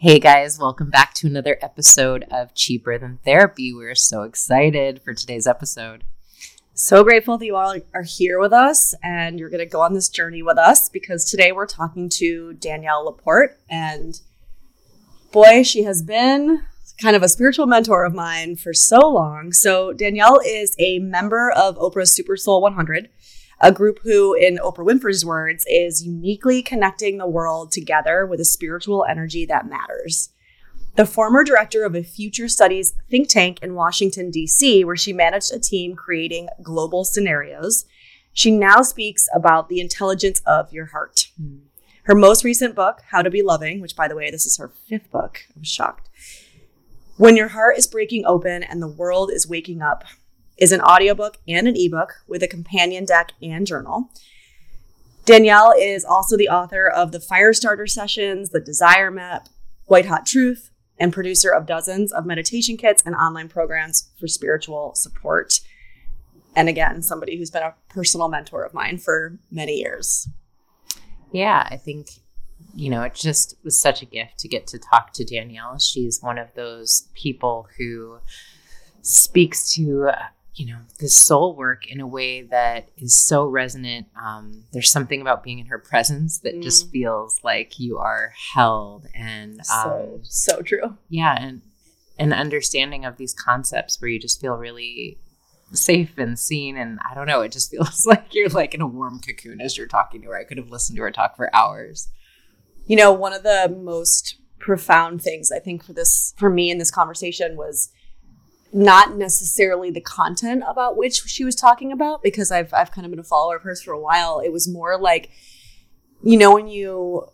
Hey guys, welcome back to another episode of Cheaper Than Therapy. We're so excited for today's episode. So grateful that you all are here with us and you're going to go on this journey with us because today we're talking to Danielle LaPorte. And boy, she has been kind of a spiritual mentor of mine for so long. So, Danielle is a member of Oprah's Super Soul 100 a group who, in Oprah Winfrey's words, is uniquely connecting the world together with a spiritual energy that matters. The former director of a future studies think tank in Washington, D.C., where she managed a team creating global scenarios, she now speaks about the intelligence of your heart. Her most recent book, How to Be Loving, which, by the way, this is her fifth book, I'm shocked. When your heart is breaking open and the world is waking up, is an audiobook and an ebook with a companion deck and journal. Danielle is also the author of the Firestarter Sessions, the Desire Map, White Hot Truth, and producer of dozens of meditation kits and online programs for spiritual support. And again, somebody who's been a personal mentor of mine for many years. Yeah, I think, you know, it just was such a gift to get to talk to Danielle. She's one of those people who speaks to you know this soul work in a way that is so resonant. Um, there's something about being in her presence that mm. just feels like you are held and so um, so true. yeah and an understanding of these concepts where you just feel really safe and seen and i don't know it just feels like you're like in a warm cocoon as you're talking to her. I could have listened to her talk for hours. You know one of the most profound things i think for this for me in this conversation was not necessarily the content about which she was talking about because I've I've kind of been a follower of hers for a while. It was more like, you know, when you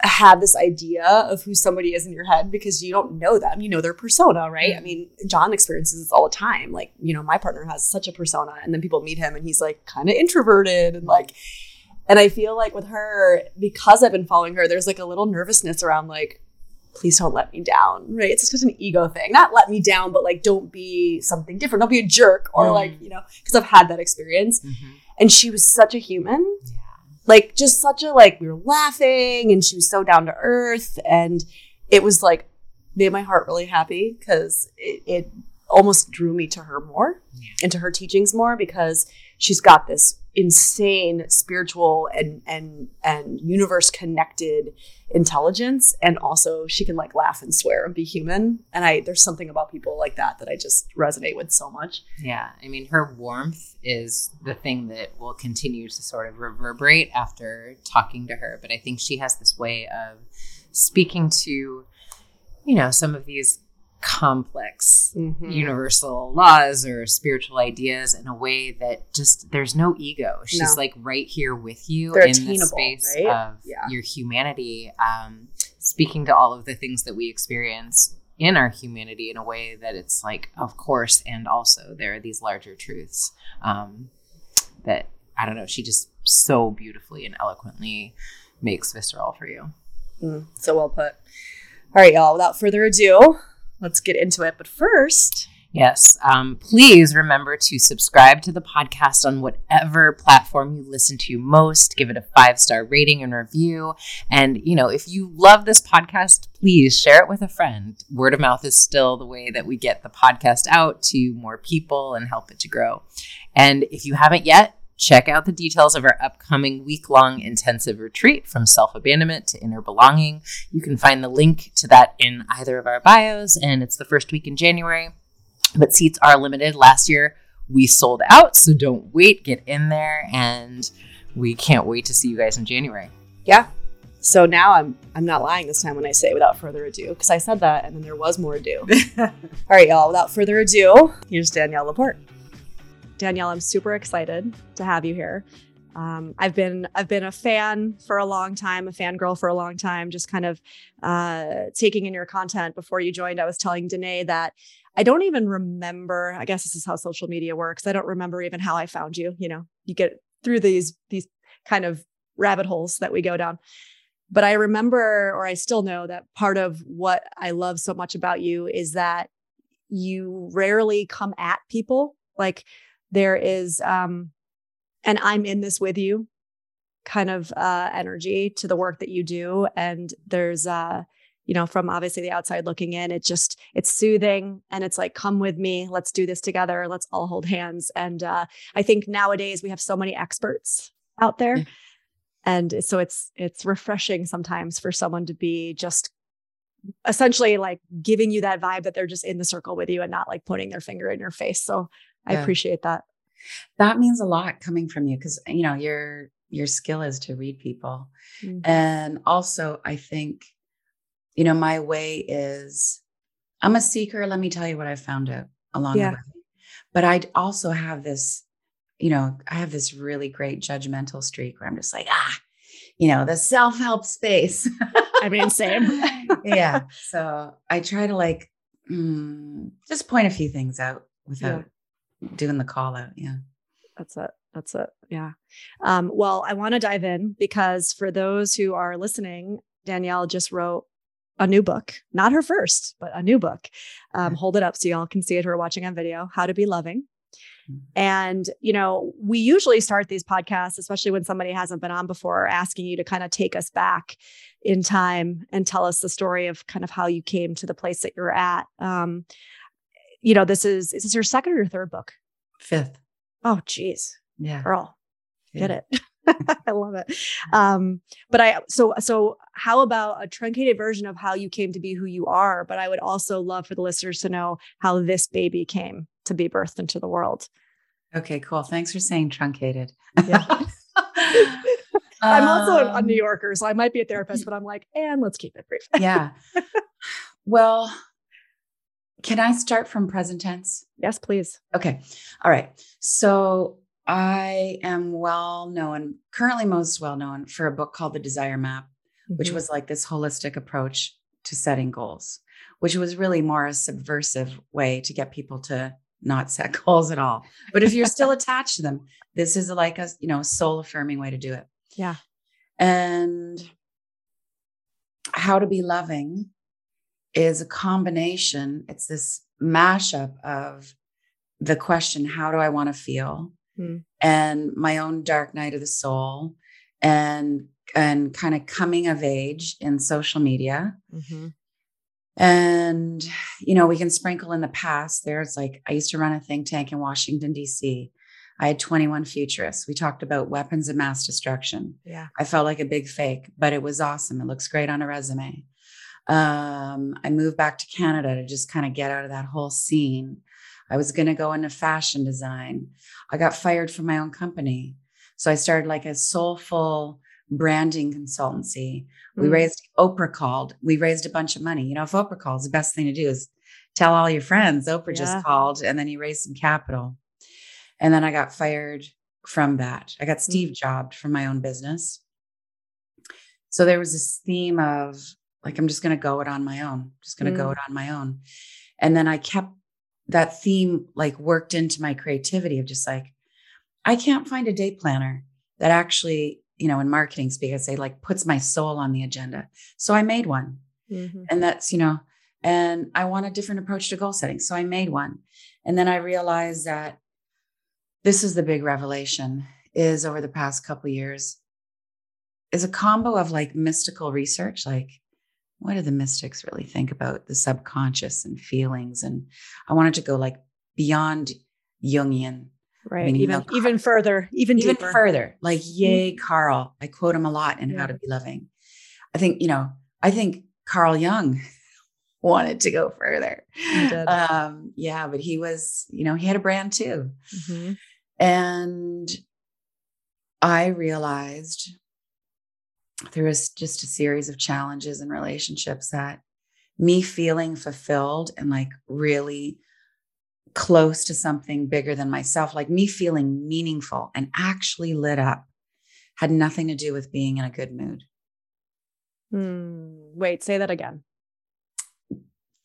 have this idea of who somebody is in your head because you don't know them, you know their persona, right? Mm-hmm. I mean, John experiences this all the time. Like, you know, my partner has such a persona, and then people meet him, and he's like kind of introverted and like. And I feel like with her, because I've been following her, there's like a little nervousness around like, please don't let me down, right? It's just an ego thing. Not let me down, but like don't be something different. Don't be a jerk or mm. like, you know, because I've had that experience. Mm-hmm. And she was such a human. Yeah. Like just such a like we were laughing and she was so down to earth and it was like made my heart really happy because it, it almost drew me to her more, yeah. into her teachings more because she's got this insane spiritual and and and universe connected intelligence. And also she can like laugh and swear and be human. And i there's something about people like that that i just resonate with so much. Yeah. I mean her warmth is the thing that will continue to sort of reverberate after talking to her. But i think she has this way of speaking to you know some of these complex mm-hmm. universal laws or spiritual ideas in a way that just there's no ego. She's no. like right here with you They're in the space right? of yeah. your humanity, um, speaking to all of the things that we experience in our humanity in a way that it's like, of course, and also there are these larger truths um, that I don't know. She just so beautifully and eloquently makes visceral for you. Mm, so well put. All right, y'all. Without further ado, let's get into it. But first, Yes. Um, please remember to subscribe to the podcast on whatever platform you listen to most. Give it a five star rating and review. And, you know, if you love this podcast, please share it with a friend. Word of mouth is still the way that we get the podcast out to more people and help it to grow. And if you haven't yet, Check out the details of our upcoming week long intensive retreat from self abandonment to inner belonging. You can find the link to that in either of our bios, and it's the first week in January. But seats are limited. Last year we sold out, so don't wait, get in there, and we can't wait to see you guys in January. Yeah. So now I'm I'm not lying this time when I say without further ado, because I said that and then there was more ado. All right, y'all, without further ado, here's Danielle LaPorte. Danielle, I'm super excited to have you here. Um, I've been I've been a fan for a long time, a fangirl for a long time. Just kind of uh, taking in your content before you joined. I was telling Danae that I don't even remember. I guess this is how social media works. I don't remember even how I found you. You know, you get through these these kind of rabbit holes that we go down. But I remember, or I still know that part of what I love so much about you is that you rarely come at people like there is um and i'm in this with you kind of uh energy to the work that you do and there's uh you know, from obviously the outside looking in, it just it's soothing and it's like, come with me, let's do this together, let's all hold hands. And uh, I think nowadays we have so many experts out there. Yeah. And so it's it's refreshing sometimes for someone to be just essentially like giving you that vibe that they're just in the circle with you and not like putting their finger in your face. So I yeah. appreciate that. That means a lot coming from you because you know your your skill is to read people. Mm-hmm. And also I think you know my way is I'm a seeker, let me tell you what I found out along yeah. the way. But I also have this you know, I have this really great judgmental streak where I'm just like, ah, you know, the self-help space. I mean, same. yeah. So I try to like mm, just point a few things out without yeah. Doing the call out. Yeah. That's it. That's it. Yeah. Um, well, I want to dive in because for those who are listening, Danielle just wrote a new book, not her first, but a new book. Um, hold it up so y'all can see it who are watching on video How to Be Loving. Mm-hmm. And, you know, we usually start these podcasts, especially when somebody hasn't been on before, asking you to kind of take us back in time and tell us the story of kind of how you came to the place that you're at. Um, you know, this is, is this your second or your third book? Fifth. Oh, geez. Yeah. Girl, yeah. get it. I love it. Um, but I so so how about a truncated version of how you came to be who you are? But I would also love for the listeners to know how this baby came to be birthed into the world. Okay, cool. Thanks for saying truncated. Yeah. I'm also a, a New um, Yorker, so I might be a therapist, but I'm like, and let's keep it brief. yeah. Well, can I start from present tense? Yes, please. Okay. All right. So I am well known, currently most well known for a book called The Desire Map, mm-hmm. which was like this holistic approach to setting goals, which was really more a subversive way to get people to not set goals at all. But if you're still attached to them, this is like a, you know, soul affirming way to do it. Yeah. And how to be loving is a combination, it's this mashup of the question, how do I want to feel? Mm. And my own dark night of the soul and and kind of coming of age in social media. Mm-hmm. And, you know, we can sprinkle in the past. There's like, I used to run a think tank in Washington, D.C. I had 21 futurists. We talked about weapons of mass destruction. Yeah. I felt like a big fake, but it was awesome. It looks great on a resume. Um, I moved back to Canada to just kind of get out of that whole scene. I was going to go into fashion design. I got fired from my own company. So I started like a soulful branding consultancy. We mm. raised Oprah called. We raised a bunch of money. You know, if Oprah calls, the best thing to do is tell all your friends Oprah yeah. just called, and then you raise some capital. And then I got fired from that. I got Steve mm. jobbed from my own business. So there was this theme of like, I'm just going to go it on my own, just going to mm. go it on my own. And then I kept that theme like worked into my creativity of just like, I can't find a day planner that actually you know, in marketing speak, I say like puts my soul on the agenda. So I made one. Mm-hmm. And that's, you know, and I want a different approach to goal setting. So I made one. And then I realized that this is the big revelation is over the past couple years is a combo of like mystical research, like what do the mystics really think about the subconscious and feelings? And I wanted to go like beyond Jungian Right. I mean, even even further, even even deeper. further. Like, mm-hmm. yay, Carl. I quote him a lot in yeah. How to Be Loving. I think, you know, I think Carl Jung wanted to go further. Um, yeah, but he was, you know, he had a brand too. Mm-hmm. And I realized through a, just a series of challenges and relationships that me feeling fulfilled and like really close to something bigger than myself, like me feeling meaningful and actually lit up, had nothing to do with being in a good mood. Hmm. Wait, say that again.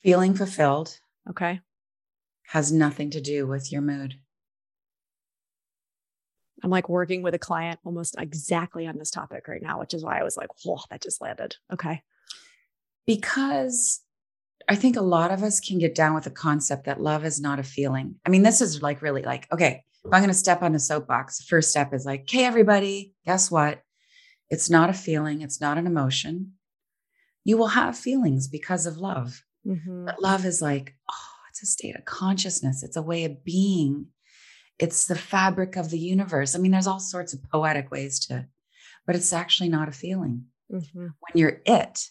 Feeling fulfilled. Okay. Has nothing to do with your mood. I'm like working with a client almost exactly on this topic right now, which is why I was like, whoa, that just landed. Okay. Because I think a lot of us can get down with the concept that love is not a feeling. I mean, this is like really like, okay, if I'm going to step on a soapbox, the first step is like, okay, everybody, guess what? It's not a feeling, it's not an emotion. You will have feelings because of love. Mhm. But love is like, oh, it's a state of consciousness, it's a way of being. It's the fabric of the universe. I mean, there's all sorts of poetic ways to, but it's actually not a feeling. Mhm. When you're it,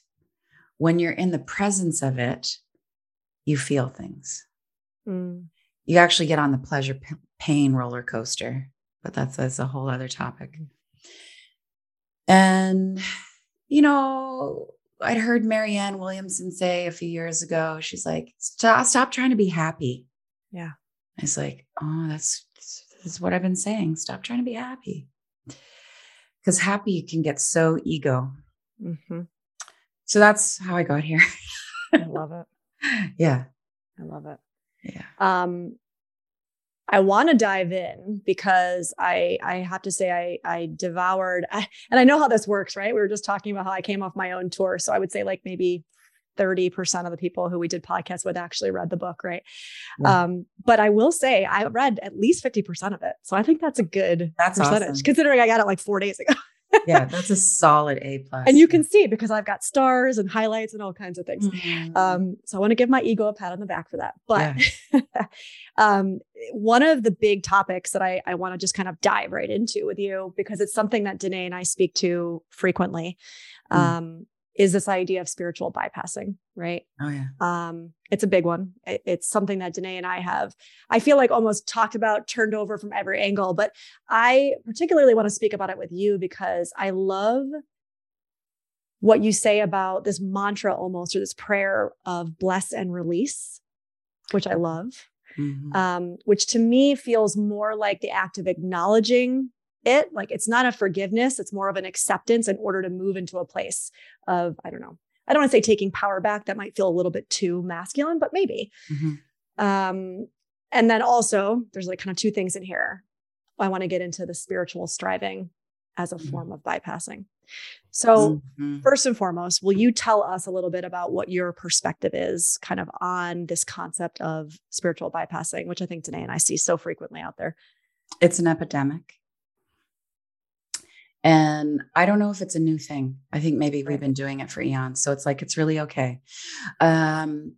when you're in the presence of it, you feel things. Mm. You actually get on the pleasure p- pain roller coaster, but that's, that's a whole other topic. And, you know, I'd heard Marianne Williamson say a few years ago, she's like, stop, stop trying to be happy. Yeah. I was like, oh, that's, that's what I've been saying. Stop trying to be happy. Because happy can get so ego. Mhm. So that's how I got here. I love it. yeah. I love it. Yeah. Um, I want to dive in because I I have to say I I devoured I, and I know how this works, right? We were just talking about how I came off my own tour, so I would say like maybe 30% of the people who we did podcasts with actually read the book, right? Yeah. Um, but I will say I read at least 50% of it. So I think that's a good That's percentage awesome. considering I got it like four days ago. Yeah. That's a solid A plus. and you can see because I've got stars and highlights and all kinds of things. Mhm. Um, so I want to give my ego a pat on the back for that. But Yeah. um, one of the big topics that I, I want to just kind of dive right into with you, because it's something that Danae and I speak to frequently, Mm. um, is this idea of spiritual bypassing, right? oh, yeah. Um, it's a big one. It- it's something that Danae and I have, I feel like almost talked about, turned over from every angle. But I particularly want to speak about it with you because I love what you say about this mantra almost, or this prayer of bless and release, which I love, Mhm. um, which to me feels more like the act of acknowledging it. Like it's not a forgiveness, it's more of an acceptance in order to move into a place of, I don't know, I don't want to say taking power back. That might feel a little bit too masculine, but maybe. Mhm. Um, and then also, there's like kind of two things in here. I want to get into the spiritual striving as a Mhm. form of bypassing. So, Mhm. first and foremost, will you tell us a little bit about what your perspective is kind of on this concept of spiritual bypassing, which I think Danae and I see so frequently out there? it's an epidemic. And I don't know if it's a new thing. I think maybe Right. we've been doing it for eons. So it's like, it's really okay. Um,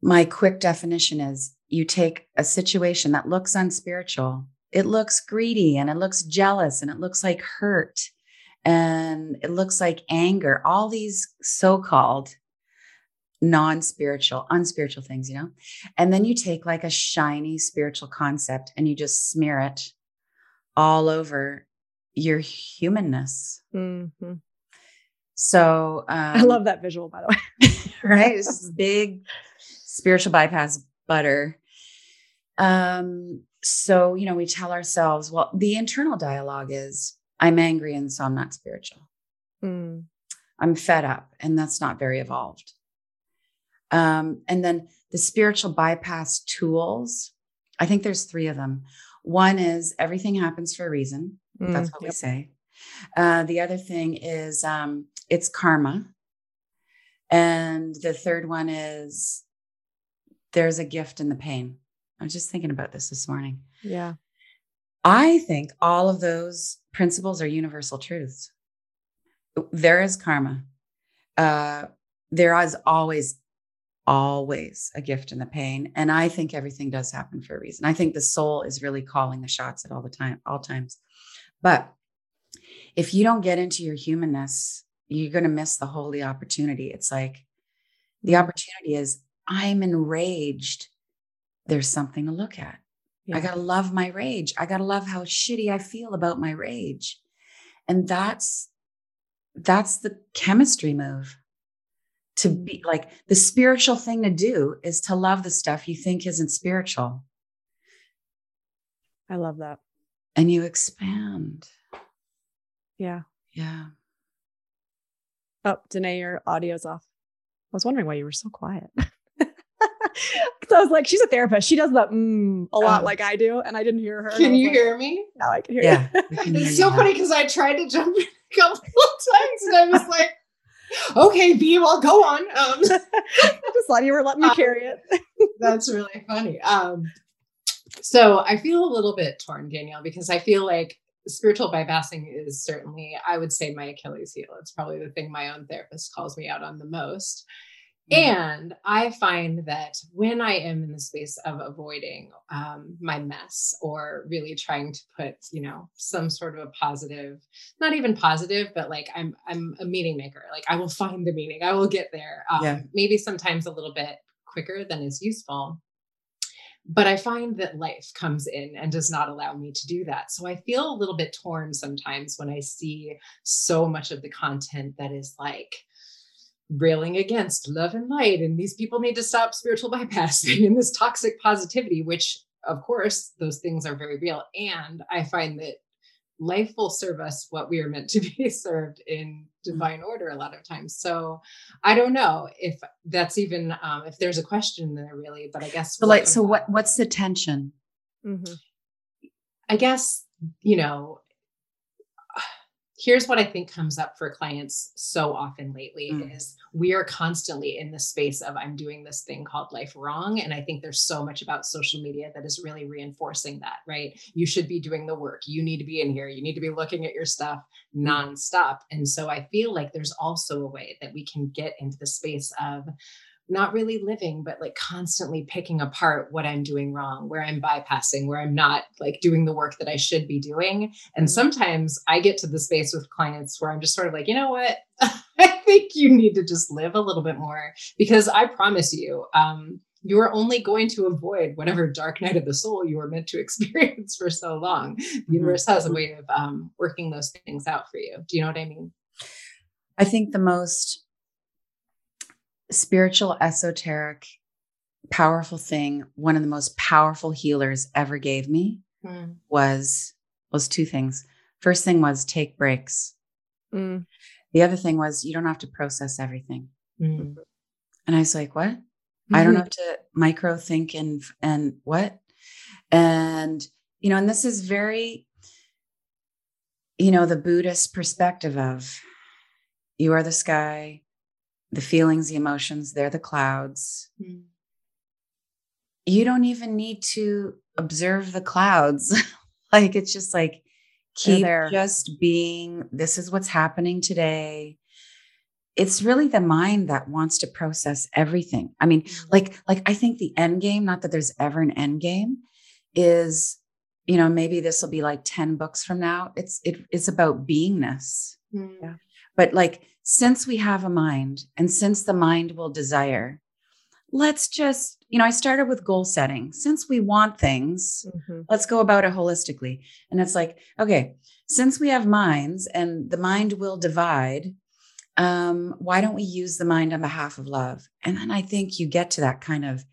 my quick definition is you take a situation that looks unspiritual, it looks greedy and it looks jealous and it looks like hurt and it looks like anger, all these so called non spiritual, unspiritual things, you know? And then you take like a shiny spiritual concept and you just smear it all over your humanness. Mhm. So um, I love that visual, by the way. right? It's this big spiritual bypass butter. Um, so you know, we tell ourselves, well, the internal dialogue is I'm angry and so I'm not spiritual. Mm, I'm fed up, and that's not very evolved. Um, and then the spiritual bypass tools, I think there's three of them. One is everything happens for a reason. That's mm, what we say. Uh, the other thing is um, it's karma. And the third one is there's a gift in the pain. I was just thinking about this this morning. Yeah. I think all of those principles are universal truths. There is karma. Uh, there is always, always a gift in the pain. And I think everything does happen for a reason. I think the soul is really calling the shots at all the time, all times. But if you don't get into your humanness, you're going to miss the holy opportunity. It's like the Mm. opportunity is I'm enraged. There's something to look at. I got to love my rage. I got to love how shitty I feel about my rage. And that's that's the chemistry move. To be like the spiritual thing to do is to love the stuff you think isn't spiritual I love that. And you expand. Yeah. Yeah. Oh, Danae, your audio's off. I was wondering why you were so quiet. so I was like, she's a therapist. She does that mm, a lot Oh. like I do. And I didn't hear her. Can you like, hear me? Now I can hear Yeah. you. we can It's you so now. funny because I tried to jump in a couple of times and I was like, okay, B, well, go on. Um, I just thought you were letting me Um, carry it. that's really funny. Um, so I feel a little bit torn, Danielle, because I feel like spiritual bypassing is certainly, I would say, my Achilles heel. It's probably the thing my own therapist calls me out on the most. Mm-hmm. And I find that when I am in the space of avoiding um, my mess or really trying to put, you know, some sort of a positive, not even positive, but like I'm I'm a meaning maker. Like I will find the meaning. I will get there. Um, yeah. Maybe sometimes a little bit quicker than is useful. But I find that life comes in and does not allow me to do that. So I feel a little bit torn sometimes when I see so much of the content that is like, railing against love and light and these people need to stop spiritual bypassing and this toxic positivity which of course those things are very real and i find that life will serve us what we are meant to be served in. Divine order a lot of times. So i don't know if that's even um, if there's a question there really but i guess but like so what what's the tension? Mm-hmm. i guess you know here's what I think comes up for clients so often lately mm. is we are constantly in the space of I'm doing this thing called life wrong. And I think there's so much about social media that is really reinforcing that, right? You should be doing the work. You need to be in here. You need to be looking at your stuff mm. nonstop. And so I feel like there's also a way that we can get into the space of not really living, but like constantly picking apart what I'm doing wrong, where I'm bypassing, where I'm not like doing the work that I should be doing. And mm-hmm. sometimes I get to the space with clients where I'm just sort of like, you know what? I think you need to just live a little bit more because I promise you, um, you are only going to avoid whatever dark night of the soul you were meant to experience for so long. The mm-hmm. universe has a way of um, working those things out for you. Do you know what I mean? I think the most spiritual, esoteric, powerful thing, one of the most powerful healers ever gave me mm. was was two things. First thing was take breaks. Mm. The other thing was you don't have to process everything. Mm. And I was like, what? Mm-hmm. I don't mm-hmm. have to micro think and and what? And you know, and this is very you know, the Buddhist perspective of you are the sky, the feelings, the emotions, they're the clouds. Mm. You don't even need to observe the clouds. like it's just like keep just being this is what's happening today. It's really the mind that wants to process everything. I mean, mm. like like I think the end game, not that there's ever an end game, is you know, maybe this will be like 10 books from now. It's it, it's about beingness. Mm. Yeah. But like since we have a mind and since the mind will desire, let's just, you know, I started with goal setting. Since we want things, mm-hmm. let's go about it holistically. And it's like, okay, since we have minds and the mind will divide, um, why don't we use the mind on behalf of love? And then I think you get to that kind of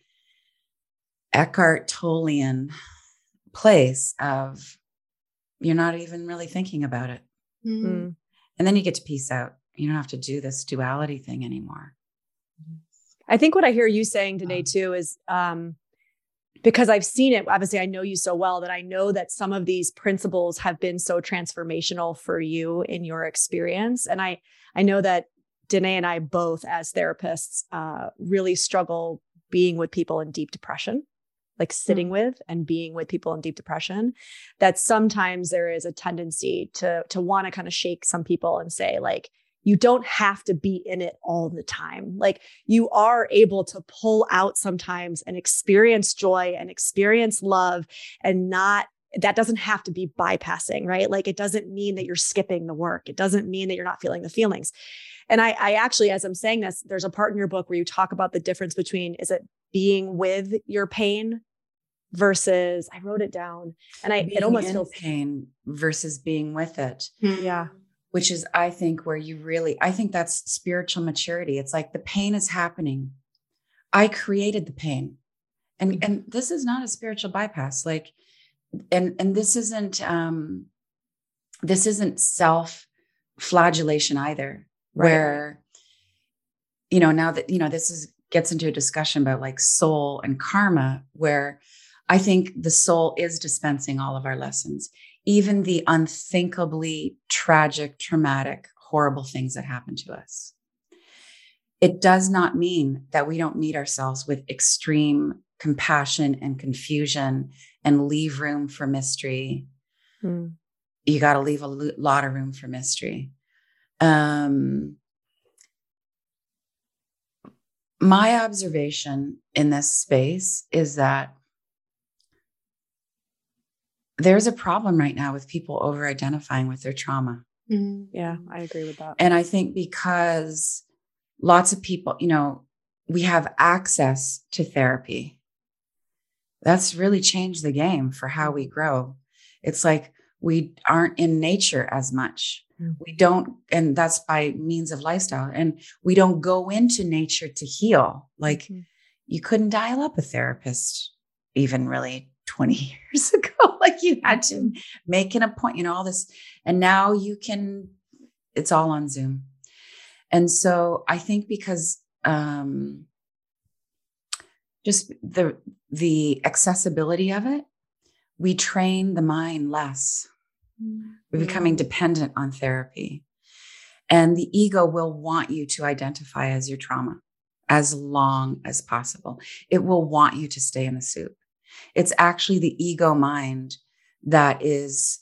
Eckhart Tollean place of you're not even really thinking about it. Mm-hmm. And then you get to peace out you don't have to do this duality thing anymore. I think what I hear you saying today um, too is um, because I've seen it. Obviously, I know you so well that I know that some of these principles have been so transformational for you in your experience, and I I know that Danae and I both, as therapists, uh, really struggle being with people in deep depression like sitting mm-hmm. with and being with people in deep depression that sometimes there is a tendency to to want to kind of shake some people and say like you don't have to be in it all the time. Like you are able to pull out sometimes and experience joy and experience love and not that doesn't have to be bypassing, right? Like it doesn't mean that you're skipping the work. It doesn't mean that you're not feeling the feelings. And I, I actually, as I'm saying this, there's a part in your book where you talk about the difference between is it being with your pain versus I wrote it down and I being it almost feels pain versus being with it. Yeah which is i think where you really i think that's spiritual maturity it's like the pain is happening i created the pain and mm-hmm. and this is not a spiritual bypass like and and this isn't um this isn't self flagellation either right. where you know now that you know this is gets into a discussion about like soul and karma where i think the soul is dispensing all of our lessons even the unthinkably tragic, traumatic, horrible things that happen to us. It does not mean that we don't meet ourselves with extreme compassion and confusion and leave room for mystery. Mm. you got to leave a lot of room for mystery. Um, my observation in this space is that there's a problem right now with people over identifying with their trauma. Yeah, I agree with that. And I think because lots of people, you know, we have access to therapy. That's really changed the game for how we grow. It's like we aren't in nature as much. Mm. We don't, and that's by means of lifestyle. And we don't go into nature to heal. Like Mhm. you couldn't dial up a therapist even really 20 years ago. Like you had to make an appointment, you know, all this. And now you can, it's all on Zoom. And so I think because um, just the the accessibility of it, we train the mind less. We're becoming dependent on therapy. And the ego will want you to identify as your trauma as long as possible. It will want you to stay in the soup. It's actually the ego mind that is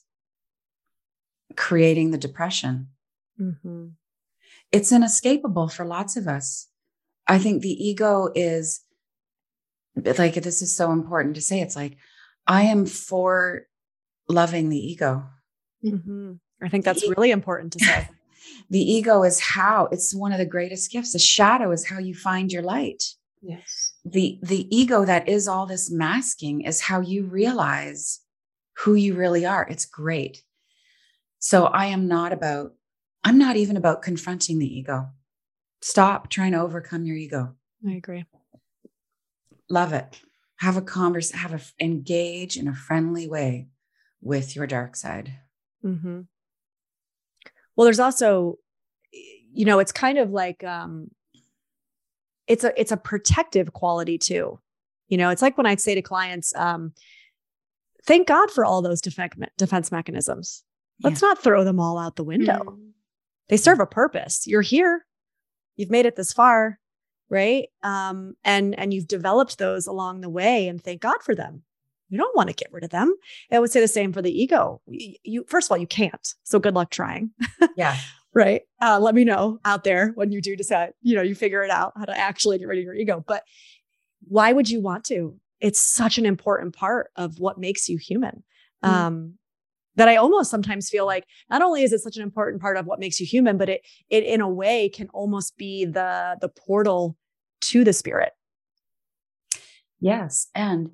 creating the depression. Mm-hmm. It's inescapable for lots of us. I think the ego is like, this is so important to say. It's like, I am for loving the ego. Mm-hmm. I think that's really important to say. The ego is how it's one of the greatest gifts. The shadow is how you find your light. Yes. The the ego that is all this masking is how you realize who you really are. It's great. So I am not about I'm not even about confronting the ego. Stop trying to overcome your ego. I agree. Love it. Have a converse, have a engage in a friendly way with your dark side. Mm-hmm. Well, there's also, you know, it's kind of like um, it's a it's a protective quality too. You know, it's like when I'd say to clients, um, "Thank God for all those defense defense mechanisms. Let's not throw them all out the window. Mm. They serve a purpose. You're here. You've made it this far, right? Um, and and you've developed those along the way, and thank God for them. You don't want to get rid of them. I would say the same for the ego. You, you first of all, you can't. So good luck trying, Yeah. right? Uh, let me know out there when you do decide. You know, you figure it out how to actually get rid of your ego. But why would you want to? It's such an important part of what makes you human. Mm. Um, that I almost sometimes feel like not only is it such an important part of what makes you human, but it it in a way can almost be the the portal to the spirit. Yes. And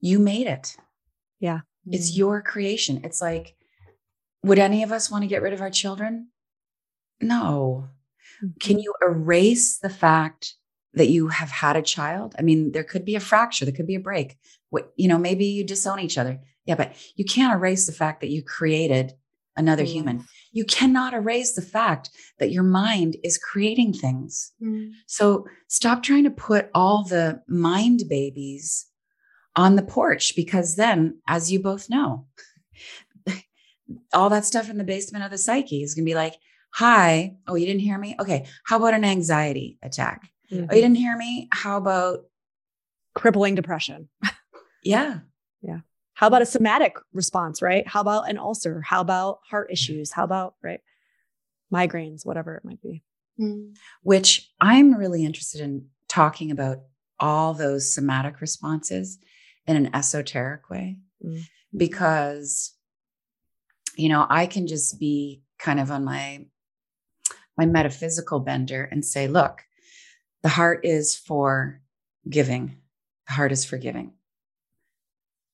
you made it. Yeah. It's your creation. It's like, would any of us want to get rid of our children? No. Can you erase the fact that you have had a child? I mean, there could be a fracture, there could be a break. What, you know, maybe you disown each other. Yeah, but you can't erase the fact that you created another Mm. human. You cannot erase the fact that your mind is creating things. Mm. So stop trying to put all the mind babies on the porch because then, as you both know, all that stuff in the basement of the psyche is going to be like, Hi, oh, you didn't hear me? Okay. How about an anxiety attack? Oh, you didn't hear me? How about, crippling depression. yeah, Yeah. How about a somatic response, right? How about an ulcer? How about heart issues? How about, right? Migraines, whatever it might be. Mm. which I'm really interested in talking about all those somatic responses in an esoteric way Mm. because you know I can just be kind of on my my metaphysical bender and say look the heart is for giving the heart is for giving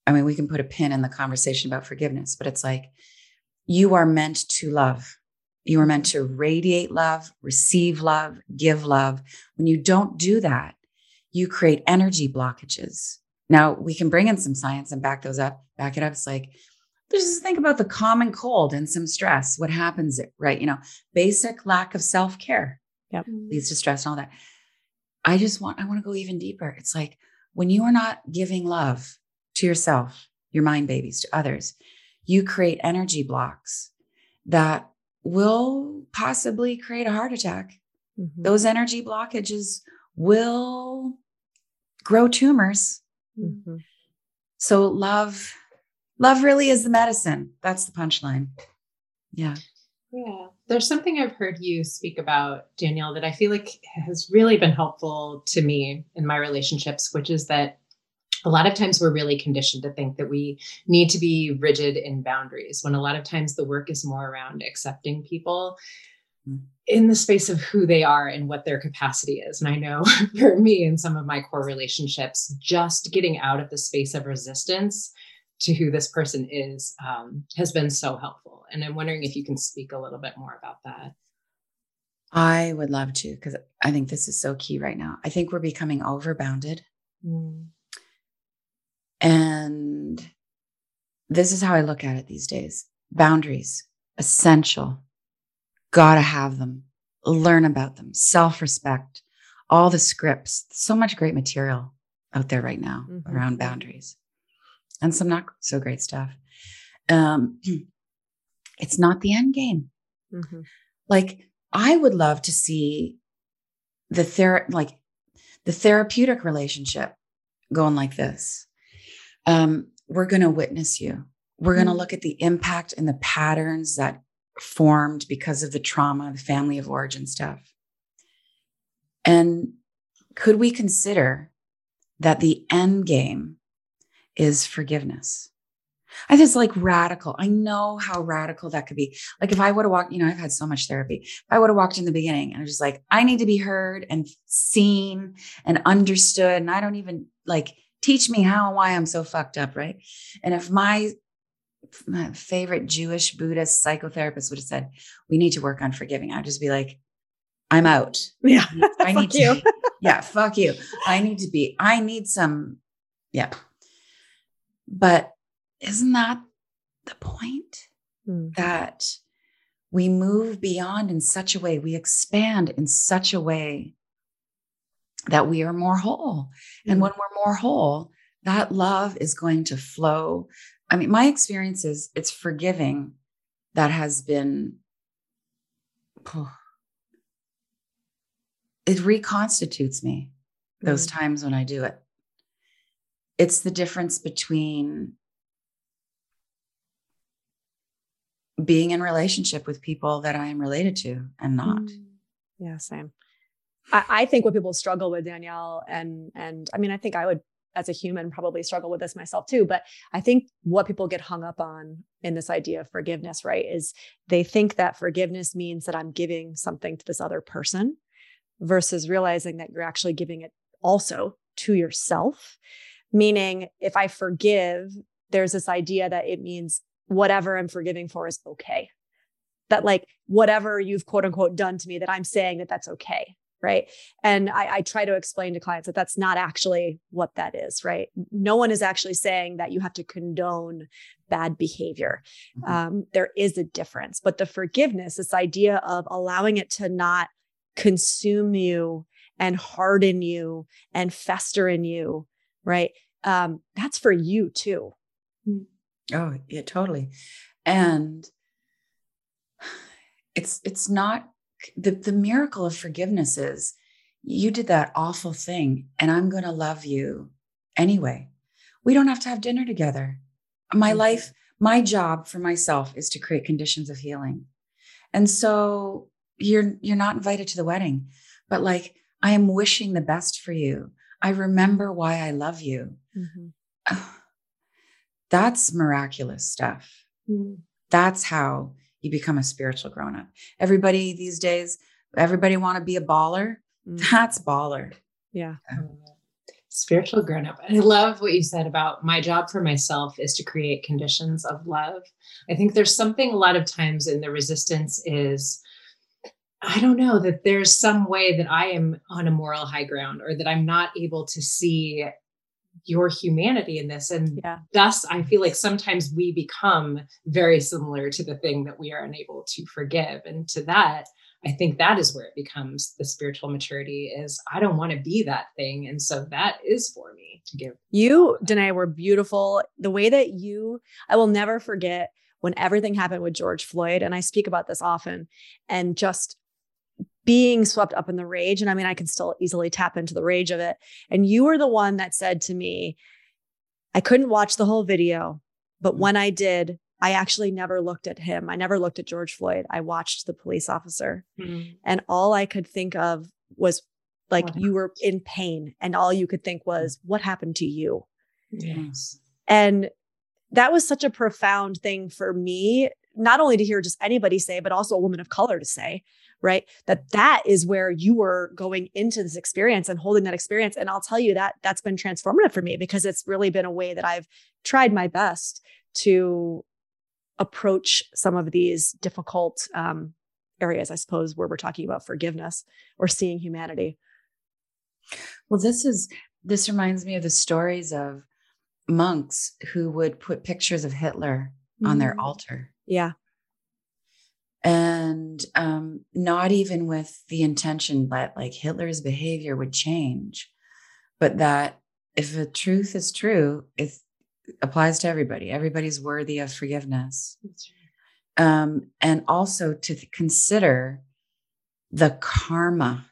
I mean we can put a pin in the conversation about forgiveness but it's like you are meant to love you are meant to radiate love, receive love, give love. When you don't do that, you create energy blockages. Now, we can bring in some science and back those up, back it up. It's like, just think about the common cold and some stress. What happens, right? You know, basic lack of self care leads to stress and all that. I just want, I want to go even deeper. It's like when you are not giving love to yourself, your mind babies, to others, you create energy blocks that will possibly create a heart attack. Mhm. Those energy blockages will grow tumors. Mhm. So, love, Love really is the medicine. That's the punchline. Yeah. Yeah. There's something I've heard you speak about, Danielle, that I feel like has really been helpful to me in my relationships, which is that a lot of times we're really conditioned to think that we need to be rigid in boundaries when a lot of times the work is more around accepting people mm. in the space of who they are and what their capacity is. And I know for me in some of my core relationships, just getting out of the space of resistance to who this person is um, has been so helpful. And I'm wondering if you can speak a little bit more about that. I would love to because I think this is so key right now. I think we're becoming overbounded. Mm. And this is how I look at it these days boundaries, essential. Gotta have them, learn about them, self respect, all the scripts. So much great material out there right now mm-hmm. around boundaries and some not so great stuff. Um, it's not the end game. Mm-hmm. Like I would love to see the ther like the therapeutic relationship going like this. Um, we're going to witness you. We're going to mm-hmm. look at the impact and the patterns that formed because of the trauma, the family of origin stuff. And could we consider that the end game is forgiveness. I just like radical. I know how radical that could be. Like if I would have walked, you know, I've had so much therapy. If I would have walked in the beginning and I was just like, I need to be heard and seen and understood. And I don't even like teach me how and why I'm so fucked up, right? And if my my favorite Jewish Buddhist psychotherapist would have said, we need to work on forgiving, I'd just be like, I'm out. Yeah. I need to, yeah, fuck you. I need to be, I need some, yeah, but isn't that the point? Mm. That we move beyond in such a way, we expand in such a way that we are more whole. Mm. And when we're more whole, that love is going to flow. I mean, my experience is it's forgiving that has been, oh, it reconstitutes me those mm. times when I do it it's the difference between being in relationship with people that I am related to and not. Mm. Yeah, same. I, I, think what people struggle with, Danielle, and and I mean, I think I would as a human probably struggle with this myself too. But I think what people get hung up on in this idea of forgiveness, right, is they think that forgiveness means that I'm giving something to this other person versus realizing that you're actually giving it also to yourself Meaning, if I forgive, there's this idea that it means whatever I'm forgiving for is okay. That, like, whatever you've quote unquote done to me, that I'm saying that that's okay. Right. And I, I try to explain to clients that that's not actually what that is. Right. No one is actually saying that you have to condone bad behavior. Mm-hmm. Um, there is a difference. But the forgiveness, this idea of allowing it to not consume you and harden you and fester in you, right? Um, that's for you too. Mm. Oh, yeah, totally. And it's it's not the the miracle of forgiveness is you did that awful thing and I'm going to love you anyway. We don't have to have dinner together. My mm-hmm. life, my job for myself is to create conditions of healing. And so you're you're not invited to the wedding, but like I am wishing the best for you. I remember why I love you. Mm-hmm. That's miraculous stuff. Mm-hmm. That's how you become a spiritual grown up. Everybody these days, everybody want to be a baller. Mm-hmm. That's baller. Yeah. Spiritual grown up. I love what you said about my job for myself is to create conditions of love. I think there's something a lot of times in the resistance is I don't know that there's some way that I am on a moral high ground or that I'm not able to see your humanity in this. And yeah. thus, I feel like sometimes we become very similar to the thing that we are unable to forgive. And to that, I think that is where it becomes the spiritual maturity is I don't want to be that thing. And so that is for me to give. You, Danae, were beautiful. The way that you, I will never forget when everything happened with George Floyd. And I speak about this often and just being swept up in the rage. And I mean, I can still easily tap into the rage of it. And you were the one that said to me, I couldn't watch the whole video, But when I did, I actually never looked at him. I never looked at George Floyd. I watched the police officer. Mm. And all I could think of was like you were in pain. And all you could think was, what happened to you? Yes. And that was such a profound thing for me, not only to hear just anybody say, but also a woman of color to say, right? That that is where you were going into this experience and holding that experience. And I'll tell you that that's been transformative for me because it's really been a way that I've tried my best to approach some of these difficult um, areas, I suppose, where we're talking about forgiveness or seeing humanity. Well, this is this reminds me of the stories of monks who would put pictures of Hitler on their Mm. altar. Yeah. And um, not even with the intention that like Hitler's behavior would change, but that if the truth is true, it applies to everybody. Everybody's worthy of forgiveness, um, and also to th- consider the karma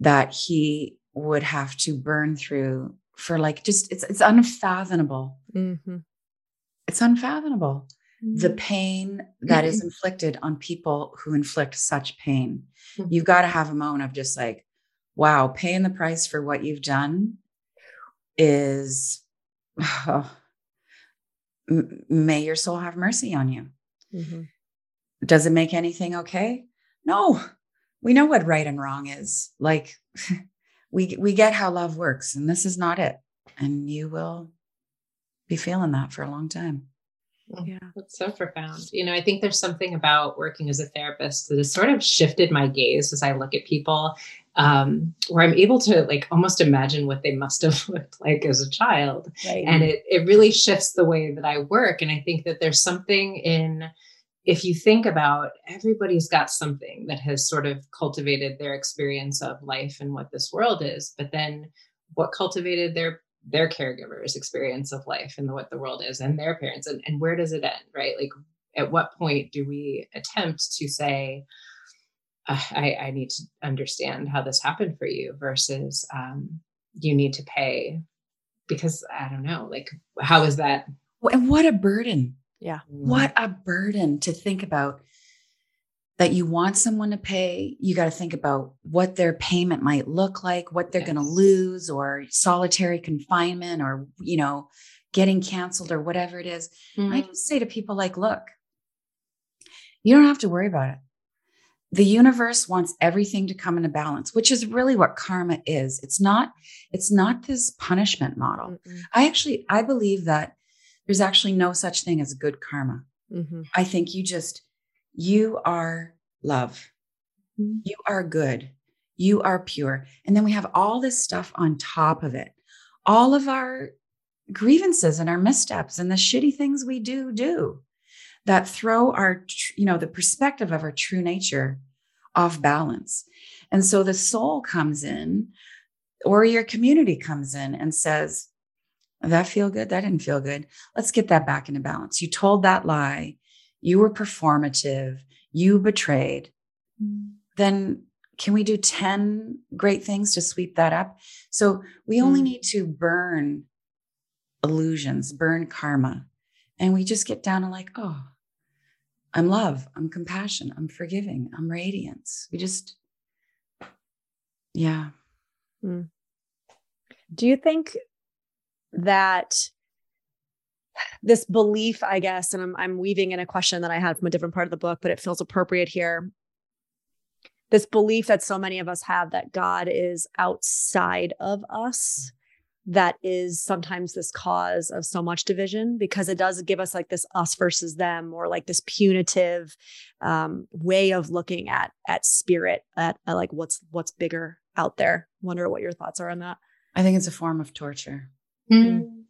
that he would have to burn through for like just it's it's unfathomable. Mm-hmm. It's unfathomable the pain that is inflicted on people who inflict such pain. Mhm. You've got to have a moment of just like, wow, paying the price for what you've done is, m- may your soul have mercy on you. Mm-hmm. Does it make anything okay? No. We know what right and wrong is. Like, we we get how love works, and this is not it. And you will be feeling that for a long time. Yeah. That's so profound. You know, I think there's something about working as a therapist that has sort of shifted my gaze as I look at people, um, where I'm able to like almost imagine what they must have looked like as a child. Right. And it it really shifts the way that I work. And I think that there's something in if you think about everybody's got something that has sort of cultivated their experience of life and what this world is, but then what cultivated their their caregivers experience of life and what the world is and their parents and, and where does it end right like at what point do we attempt to say uh, I, I need to understand how this happened for you versus um, you need to pay because i don't know like how is that And what a burden. Yeah. What a burden to think about that you want someone to pay. You got to think about what their payment might look like, what they're going to lose, or solitary confinement, or, you know, getting canceled, or whatever it is. I just say to people, like, look, you don't have to worry about it. The universe wants everything to come into balance, which is really what karma is. It's not, it's not this punishment model. Mm-mm. I actually I believe that there's actually no such thing as good karma. Mhm. I think you just you are love. Mhm. You are good. You are pure. And then we have all this stuff on top of it. All of our grievances and our missteps and the shitty things we do do that throw our you know the perspective of our true nature off balance. And so the soul comes in or your community comes in and says, that feel good? That didn't feel good. Let's get that back into balance. You told that lie. You were performative. You betrayed. Then can we do 10 great things to sweep that up? So we only Mm. need to burn illusions, burn karma. And we just get down to like, oh, I'm love, I'm compassion, I'm forgiving, I'm radiance. We just, yeah. Do you think that this belief, I guess, and I'm, I'm weaving in a question that I had from a different part of the book, but it feels appropriate here. This belief that so many of us have that God is outside of us, that is sometimes this cause of so much division because it does give us like this us versus them or like this punitive um, way of looking at at spirit at, at like what's what's bigger out there. Wonder what your thoughts are on that. I think it's a form of torture. Mm.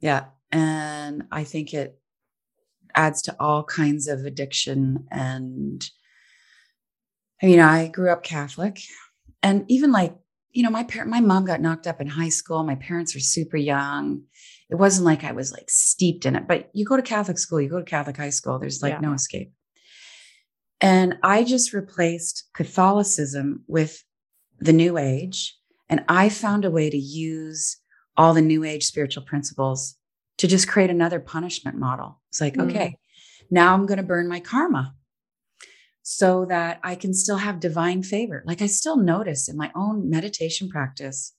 Yeah. And I think it adds to all kinds of addiction. And I mean, I grew up Catholic and even like, you know, my parent, my mom got knocked up in high school. My parents were super young. It wasn't like I was like steeped in it, but you go to Catholic school, you go to Catholic high school, there's like Yeah. no escape. And I just replaced Catholicism with the New Age. And I found a way to use all the New Age spiritual principles to just create another punishment model. It's like, Mm. okay, now I'm going to burn my karma so that I can still have divine favor. Like I still notice in my own meditation practice,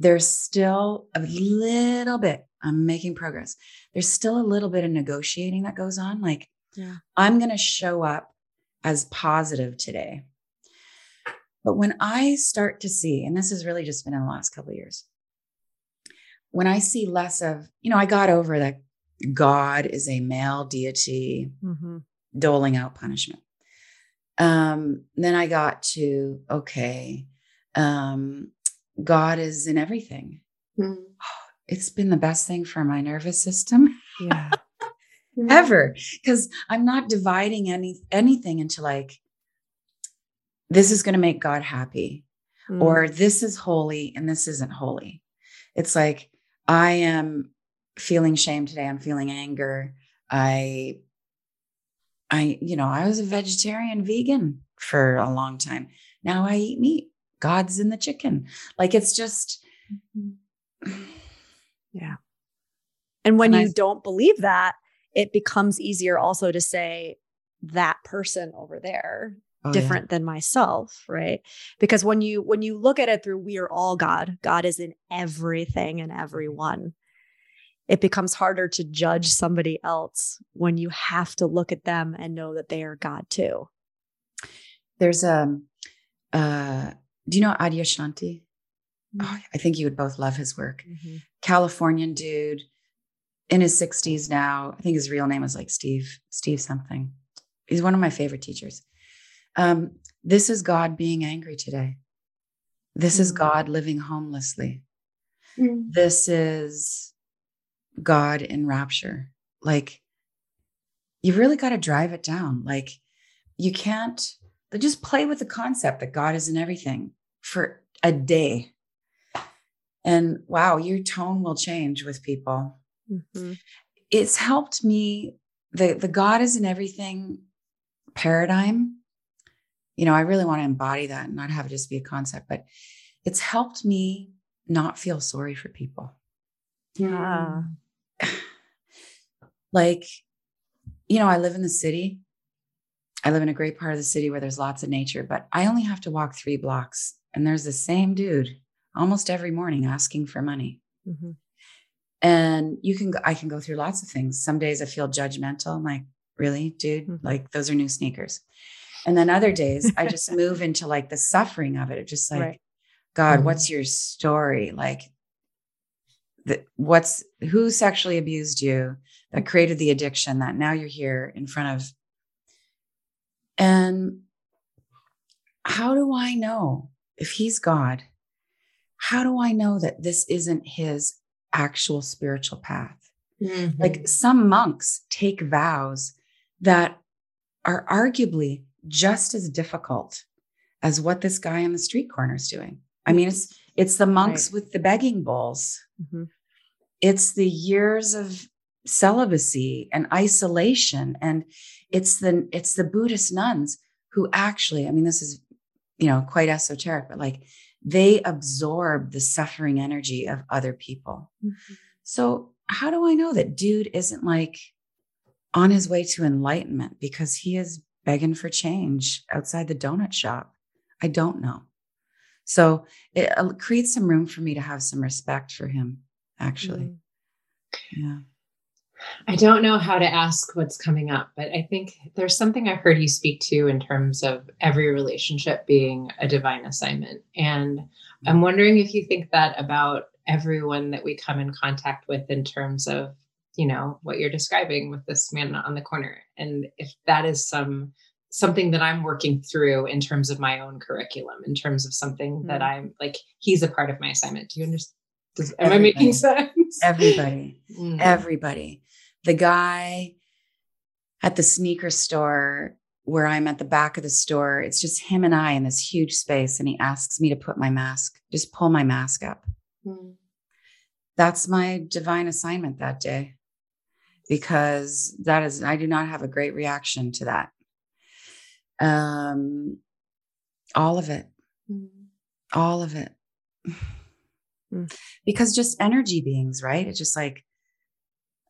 there's still a little bit, I'm making progress. There's still a little bit of negotiating that goes on. Like, Yeah. I'm going to show up as positive today. But when I start to see, and this has really just been in the last couple of years, when I see less of, you know, I got over that God is a male deity Mm-hmm. doling out punishment. Um, then I got to, okay, um, God is in everything. Mm. It's been the best thing for my nervous system Yeah. ever because I'm not dividing any anything into like this is going to make God happy Mm. or this is holy and this isn't holy. It's like I am feeling shame today. I'm feeling anger. I I you know, I was a vegetarian vegan for a long time. Now I eat meat. God's in the chicken. Like it's just mm-hmm. yeah. And when And I- you don't believe that, it becomes easier also to say that person over there oh, yeah. different than myself, right? Because when you when you look at it through we are all God, God is in everything and mm-hmm. everyone. It becomes harder to judge somebody else when you have to look at them and know that they are God too. There's a uh do you know Adyashanti? Mm-hmm. Oh, I think you would both love his work. Mm-hmm. Californian dude in his 60s now. I think his real name is like Steve, Steve something. He's one of my favorite teachers. Um, this is God being angry today. This is Mm. God living homelessly. Mm. This is God in rapture. Like, you've really got to drive it down. Like, you can't just play with the concept that God is in everything for a day. And wow, your tone will change with people. Mhm. It's helped me, the, the God is in everything paradigm. You know, I really want to embody that and not have it just be a concept, but it's helped me not feel sorry for people. Yeah. like you know i live in the city i live in a great part of the city where there's lots of nature but i only have to walk three blocks and there's the same dude almost every morning asking for money Mhm. and you can i can go through lots of things some days i feel judgmental i'm like really dude Mhm. like those are new sneakers and then other days i just move into like the suffering of it it's just like Right. god Mhm. what's your story like the, what's who sexually abused you that created the addiction that now you're here in front of and how do i know if he's god how do i know that this isn't his actual spiritual path Mhm. like some monks take vows that are arguably just as difficult as what this guy on the street corner is doing i mean it's it's the monks Right. with the begging bowls Mhm. it's the years of celibacy and isolation and it's the it's the buddhist nuns who actually i mean this is you know quite esoteric but like they absorb the suffering energy of other people so how do i know that dude isn't like on his way to enlightenment because he is begging for change outside the donut shop. I don't know. So it uh, creates some room for me to have some respect for him actually. Mm. yeah. I don't know how to ask what's coming up, but I think there's something I've heard you speak to in terms of every relationship being a divine assignment. And I'm wondering if you think that about everyone that we come in contact with in terms of, you know, what you're describing with this man on the corner. And if that is some something that I'm working through in terms of my own curriculum, in terms of something that Mm. I'm like, he's a part of my assignment. Do you understand? Does, am I making sense? everybody Mm. everybody the guy at the sneaker store where i'm at the back of the store it's just him and i in this huge space and he asks me to put my mask just pull my mask up Mm. that's my divine assignment that day because that is i do not have a great reaction to that um all of it Mm. all of it Mm. because just energy beings right it's just like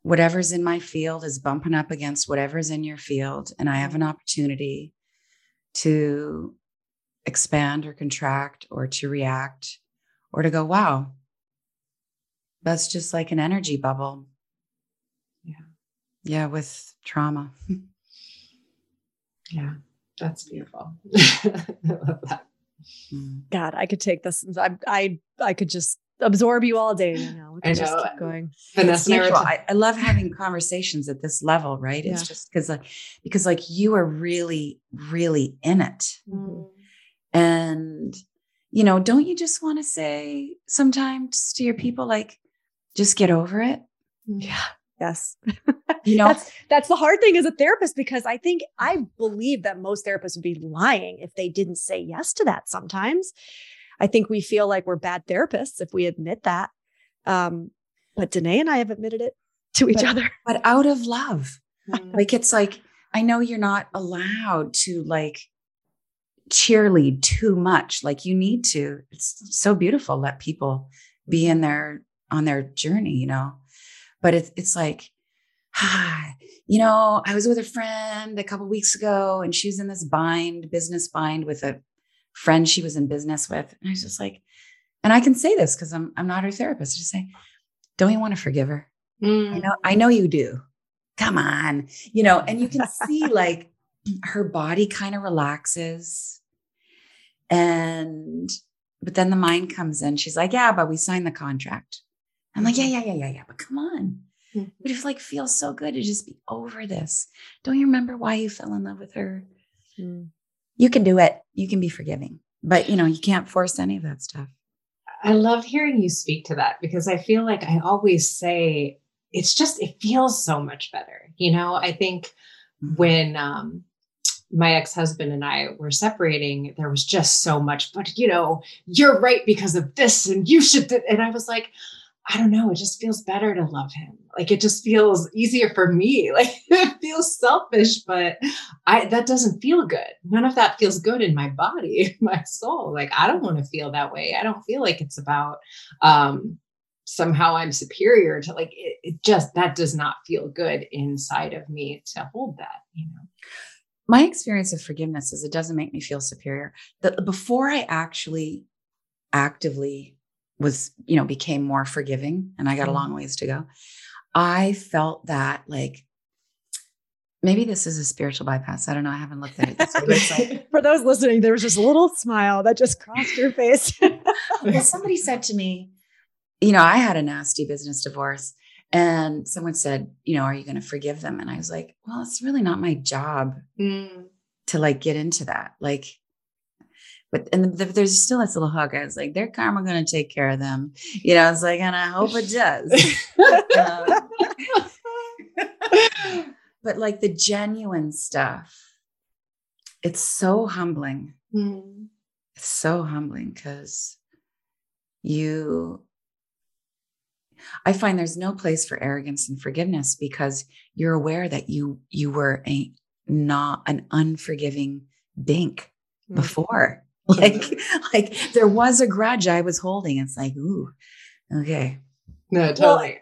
whatever's in my field is bumping up against whatever's in your field. And I have an opportunity to expand or contract or to react or to go, wow, that's just like an energy bubble. Yeah. Yeah, with trauma. Yeah, that's beautiful. I love that. Mm. God, I could take this. I I I could just absorb you all day. You know, we I could just know. keep going. Vanessa and I were mutual. ta- I, I love having conversations at this level, right? Yeah. It's just because like because like you are really, really in it. Mm. And you know, don't you just want to say sometimes to your people like just get over it? Yeah. Yes. You know, That's that's the hard thing as a therapist because I think I believe that most therapists would be lying if they didn't say yes to that sometimes. I think we feel like we're bad therapists if we admit that. Um, but Danae and I have admitted it to each But- other. but out of love. Mm. Like it's like I know you're not allowed to like cheerlead too much. Like you need to. It's so beautiful. Let people be in their on their journey, you know. But it's it's like, ah, you know, I was with a friend a couple weeks ago, and she was in this bind, business bind with a friend she was in business with, and I was just like, and I can say this because I'm I'm not her therapist. I just say, don't you want to forgive her? I Mm. know, I know you do. Come on. You know, and you can see like her body kind of relaxes. And but then the mind comes in. She's like, Yeah, but we signed the contract. I'm like, Yeah, yeah, yeah, yeah, yeah. But come on. Mhm. But it like feels so good to just be over this. Don't you remember why you fell in love with her? You can do it. You can be forgiving. But you know, you can't force any of that stuff. I love hearing you speak to that because I feel like I always say it's just it feels so much better. You know, I think when um my ex-husband and I were separating, there was just so much, but you know, you're right because of this and you should do-" and I was like, I don't know, it just feels better to love him. Like it just feels easier for me. Like it feels selfish, but I that doesn't feel good. None of that feels good in my body, my soul. Like I don't want to feel that way. I don't feel like it's about um somehow I'm superior to like it, it just that does not feel good inside of me to hold that, you know. my experience of forgiveness is it doesn't make me feel superior. The, before I actually actively was, you know, became more forgiving and I got a Mhm. long ways to go, I felt that like maybe this is a spiritual bypass. I don't know. I haven't looked at it this way, but like, For those listening, there was just a little smile that just crossed your face. well, somebody said to me, you know, I had a nasty business divorce. And someone said, you know, are you going to forgive them? And I was like, well, it's really not my job Mm. to like get into that. Like, but and th- there's still this little hug. I was like, their karma going to take care of them. You know, I was like, and I hope it does. Um, but like the genuine stuff, it's so humbling. Mm. It's so humbling because you, I find there's no place for arrogance and forgiveness because you're aware that you you were a not an unforgiving dink before. Like, like there was a grudge I was holding. It's like, ooh, okay. No, totally.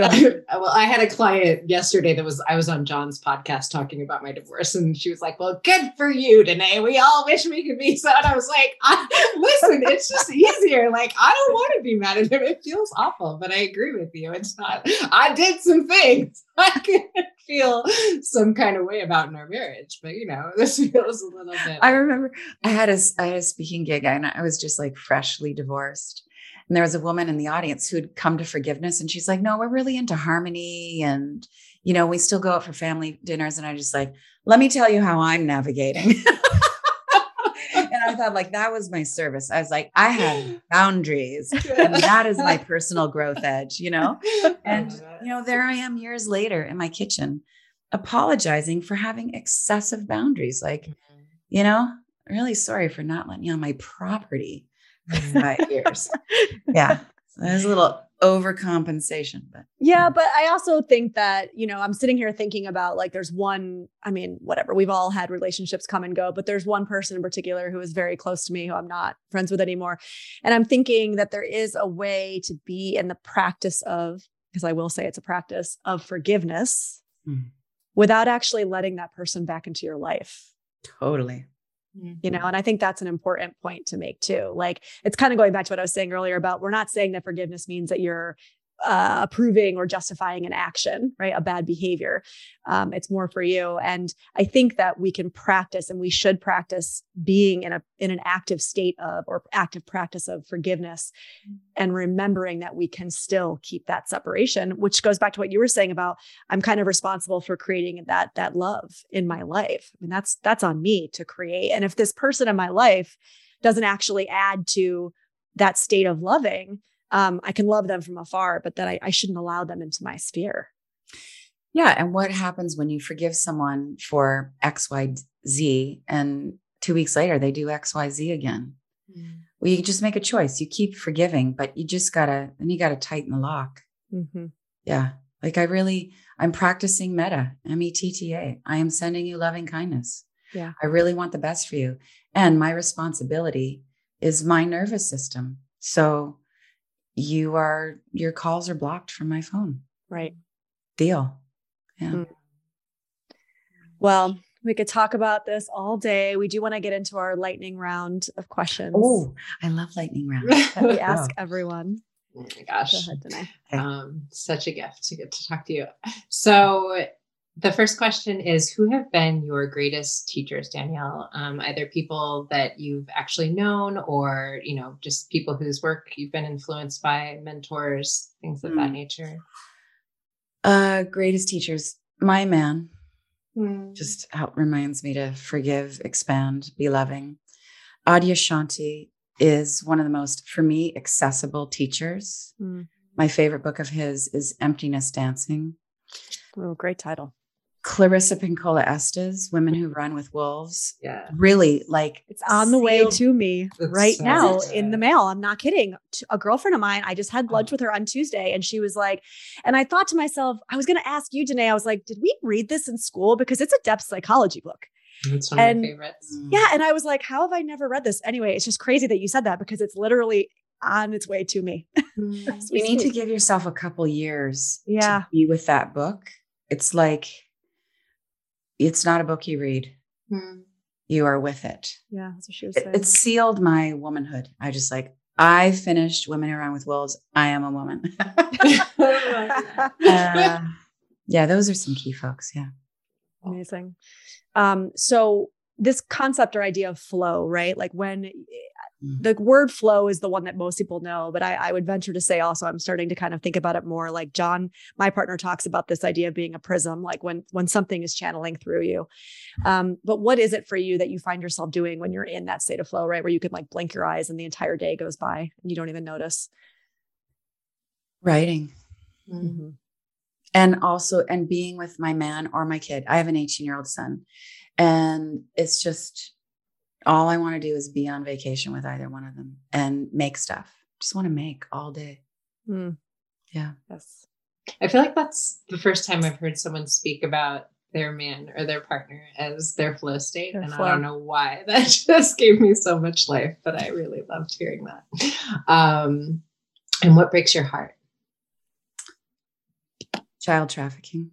Ahead. well, I had a client yesterday that was I was on John's podcast talking about my divorce, and she was like, "Well, good for you, Danae. We all wish we could be so." And I was like, I, "Listen, it's just easier. Like, I don't want to be mad at him. It feels awful, but I agree with you. It's not. I did some things I could feel some kind of way about in our marriage, but you know, this feels a little bit. I remember I had a I had a speaking gig and I was just like freshly divorced. And there was a woman in the audience who'd come to forgiveness and she's like, no, we're really into harmony. And, you know, we still go out for family dinners. And I just like, let me tell you how I'm navigating. and I thought like that was my service. I was like, I have boundaries. And that is my personal growth edge, you know? And, you know, there I am years later in my kitchen apologizing for having excessive boundaries. Like, you know, really sorry for not letting you on my property five years. Yeah. So there's a little overcompensation, but Yeah, but I also think that, you know, I'm sitting here thinking about like there's one, I mean, whatever, we've all had relationships come and go, but there's one person in particular who is very close to me who I'm not friends with anymore. And I'm thinking that there is a way to be in the practice of because I will say it's a practice of forgiveness Mm. without actually letting that person back into your life. Totally. You mm-hmm. know, and I think that's an important point to make too. Like it's kind of going back to what I was saying earlier about we're not saying that forgiveness means that you're uh, approving or justifying an action, right? A bad behavior. Um, it's more for you. And I think that we can practice and we should practice being in a in an active state of or active practice of forgiveness and remembering that we can still keep that separation, which goes back to what you were saying about I'm kind of responsible for creating that that love in my life. I mean, that's that's on me to create. And if this person in my life doesn't actually add to that state of loving, um, I can love them from afar, but that I, I shouldn't allow them into my sphere. Yeah. And what happens when you forgive someone for X, Y, Z, and two weeks later they do X, Y, Z again? Well, you just make a choice. You keep forgiving, but you just gotta then you gotta tighten the lock. Mm-hmm. Yeah. Like I really, I'm practicing metta, M E T T A. I am sending you loving kindness. Yeah. I really want the best for you. And my responsibility is my nervous system. So you are, your calls are blocked from my phone. Right. Deal. Yeah. Mm. Well, we could talk about this all day. We do want to get into our lightning round of questions Oh, I love lightning round. that we ask everyone. Oh my Go gosh. ahead, Um, such a gift to get to talk to you. So, the first question is Who have been your greatest teachers, Danielle? Um, either people that you've actually known or, you know, just people whose work you've been influenced by, mentors, things of that Mm. nature. Uh, greatest teachers, my man, Mm. just help reminds me to forgive, expand, be loving. Adyashanti is one of the most, for me, accessible teachers. Mm. My favorite book of his is Emptiness Dancing. Oh, great title. Clarissa Pinkola Estes, Women Who Run with Wolves. yeah. Really like It's on the way to me That's right so now good. in the mail. I'm not kidding. A girlfriend of mine, I just had lunch Oh. with her on Tuesday and she was like, and I thought to myself, I was going to ask you, Danae, I was like, did we read this in school? Because it's a depth psychology book. It's one And- of my favorites. Mm. Yeah. And I was like, how have I never read this? Anyway, it's just crazy that you said that because it's literally on its way to me. Mm. As we you need to give yourself a couple years Yeah. to be with that book. It's like it's not a book you read. Mm. You are with it. Yeah, that's what she was It, saying. it sealed my womanhood. I just like I finished Women Who Run with Wolves. I am a woman. Uh, yeah, those are some key folks. Yeah. Amazing. Um, so this concept or idea of flow, right? Like when. The word flow is the one that most people know, but I, I would venture to say also I'm starting to kind of think about it more like John, my partner talks about this idea of being a prism, like when when something is channeling through you. Um, but what is it for you that you find yourself doing when you're in that state of flow, right? Where you can like blink your eyes and the entire day goes by and you don't even notice. Writing. Mm. and also and being with my man or my kid i have an 18 year old son and it's just all i want to do is be on vacation with either one of them and make stuff just want to make all day Mm. yeah Yes. I feel like that's the first time I've heard someone speak about their man or their partner as their flow state. Their and flow. I don't know why that just gave me so much life, but I really loved hearing that. Um, and what breaks your heart? child trafficking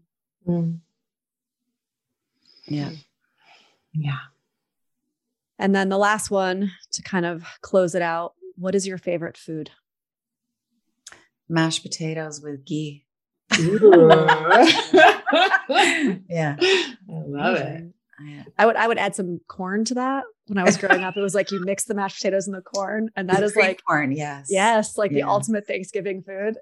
yeah Yeah. And then the last one to kind of close it out. What is your favorite food? mashed potatoes with ghee yeah. I love it. Mm-hmm. I- I would I would add some corn to that. When I was growing up, it was like you mix the mashed potatoes and the corn, and that the is like corn yes yes, like the ultimate Thanksgiving food.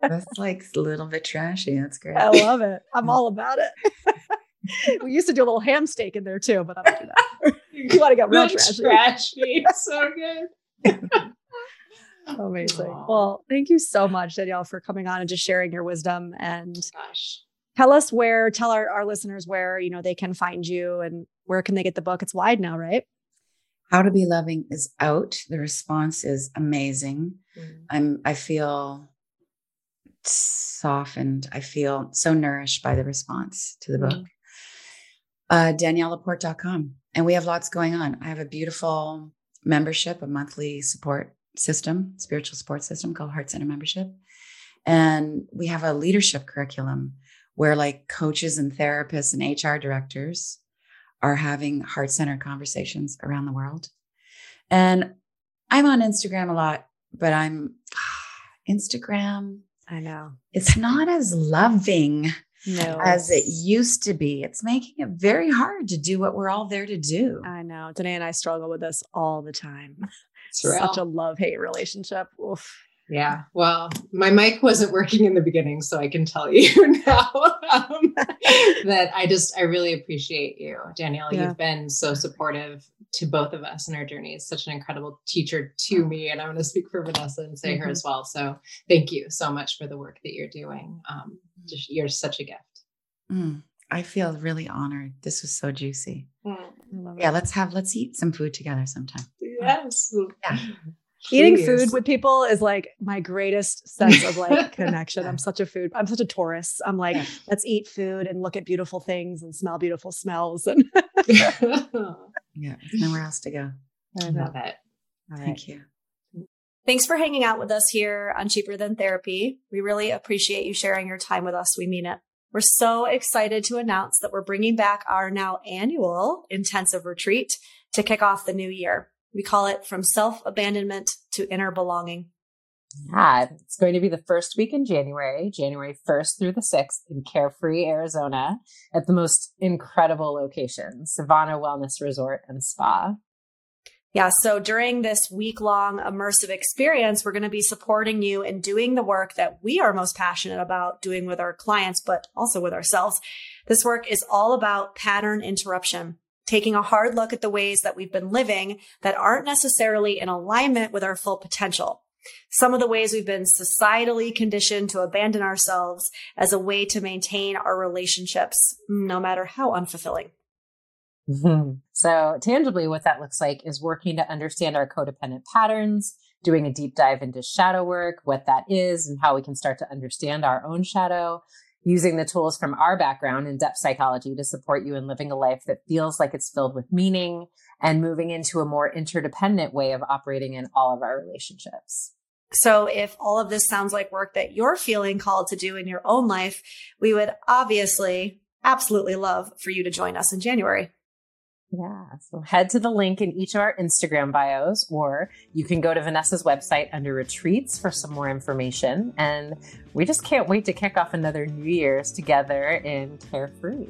that's like a little bit trashy that's great I love it. I'm all about it. we used to do a little ham steak in there too, but I don't do that. you want to get real Real trashy. trashy. so good. Amazing. Aw. Well, thank you so much, Danielle, for coming on and just sharing your wisdom and Gosh. tell us where, tell our, our listeners where, you know, they can find you and where can they get the book? It's wide now, right? how to be loving is out the response is amazing Mm. I'm I feel softened. I feel so nourished by the response to the book. Mhm. Uh DanielleLaporte.com. And we have lots going on. I have a beautiful membership, a monthly support system, spiritual support system called Heart Center Membership. And we have a leadership curriculum where like coaches and therapists and HR directors are having heart centered conversations around the world. And I'm on Instagram a lot, but I'm Instagram. I know. It's not as loving No. as it used to be. It's making it very hard to do what we're all there to do. I know. Danae and I struggle with this all the time. It's. Such a love hate relationship. Oof. Yeah. Well, my mic wasn't working in the beginning, so I can tell you now um, that I just, I really appreciate you, Danielle. Yeah. You've been so supportive to both of us in our journey. It's such an incredible teacher to me. And I'm going to speak for Vanessa and say her Mhm. as well. So thank you so much for the work that you're doing. Um, just, you're such a gift. Mm, I feel really honored. This was so juicy. Love it. Yeah, let's have let's eat some food together sometime. Yes. Yeah. Eating food with people is like my greatest sense of like connection. I'm such a food. I'm such a tourist. I'm like, let's eat food and look at beautiful things and smell beautiful smells. And Yeah, there's nowhere else to go. I love it. Thank you. Thanks for hanging out with us here on Cheaper Than Therapy. We really appreciate you sharing your time with us. We mean it. We're so excited to announce that we're bringing back our now annual intensive retreat to kick off the new year. We call it From Self Abandonment to Inner Belonging. Yeah, it's going to be the first week in January, January 1st through the 6th in Carefree, Arizona, at the most incredible location, Civana Wellness Resort and Spa. Yeah, so during this week long immersive experience, we're going to be supporting you in doing the work that we are most passionate about doing with our clients, but also with ourselves. This work is all about pattern interruption, taking a hard look at the ways that we've been living that aren't necessarily in alignment with our full potential. Some of the ways we've been societally conditioned to abandon ourselves as a way to maintain our relationships, no matter how unfulfilling. Hmm. so, tangibly, what that looks like is working to understand our codependent patterns, doing a deep dive into shadow work, what that is, and how we can start to understand our own shadow, using the tools from our background in depth psychology to support you in living a life that feels like it's filled with meaning, and moving into a more interdependent way of operating in all of our relationships. So if all of this sounds like work that you're feeling called to do in your own life, we would obviously absolutely love for you to join us in January. Yeah. So head to the link in each of our Instagram bios, or you can go to Vanessa's website under retreats for some more information. And we just can't wait to kick off another New Year's together in Carefree.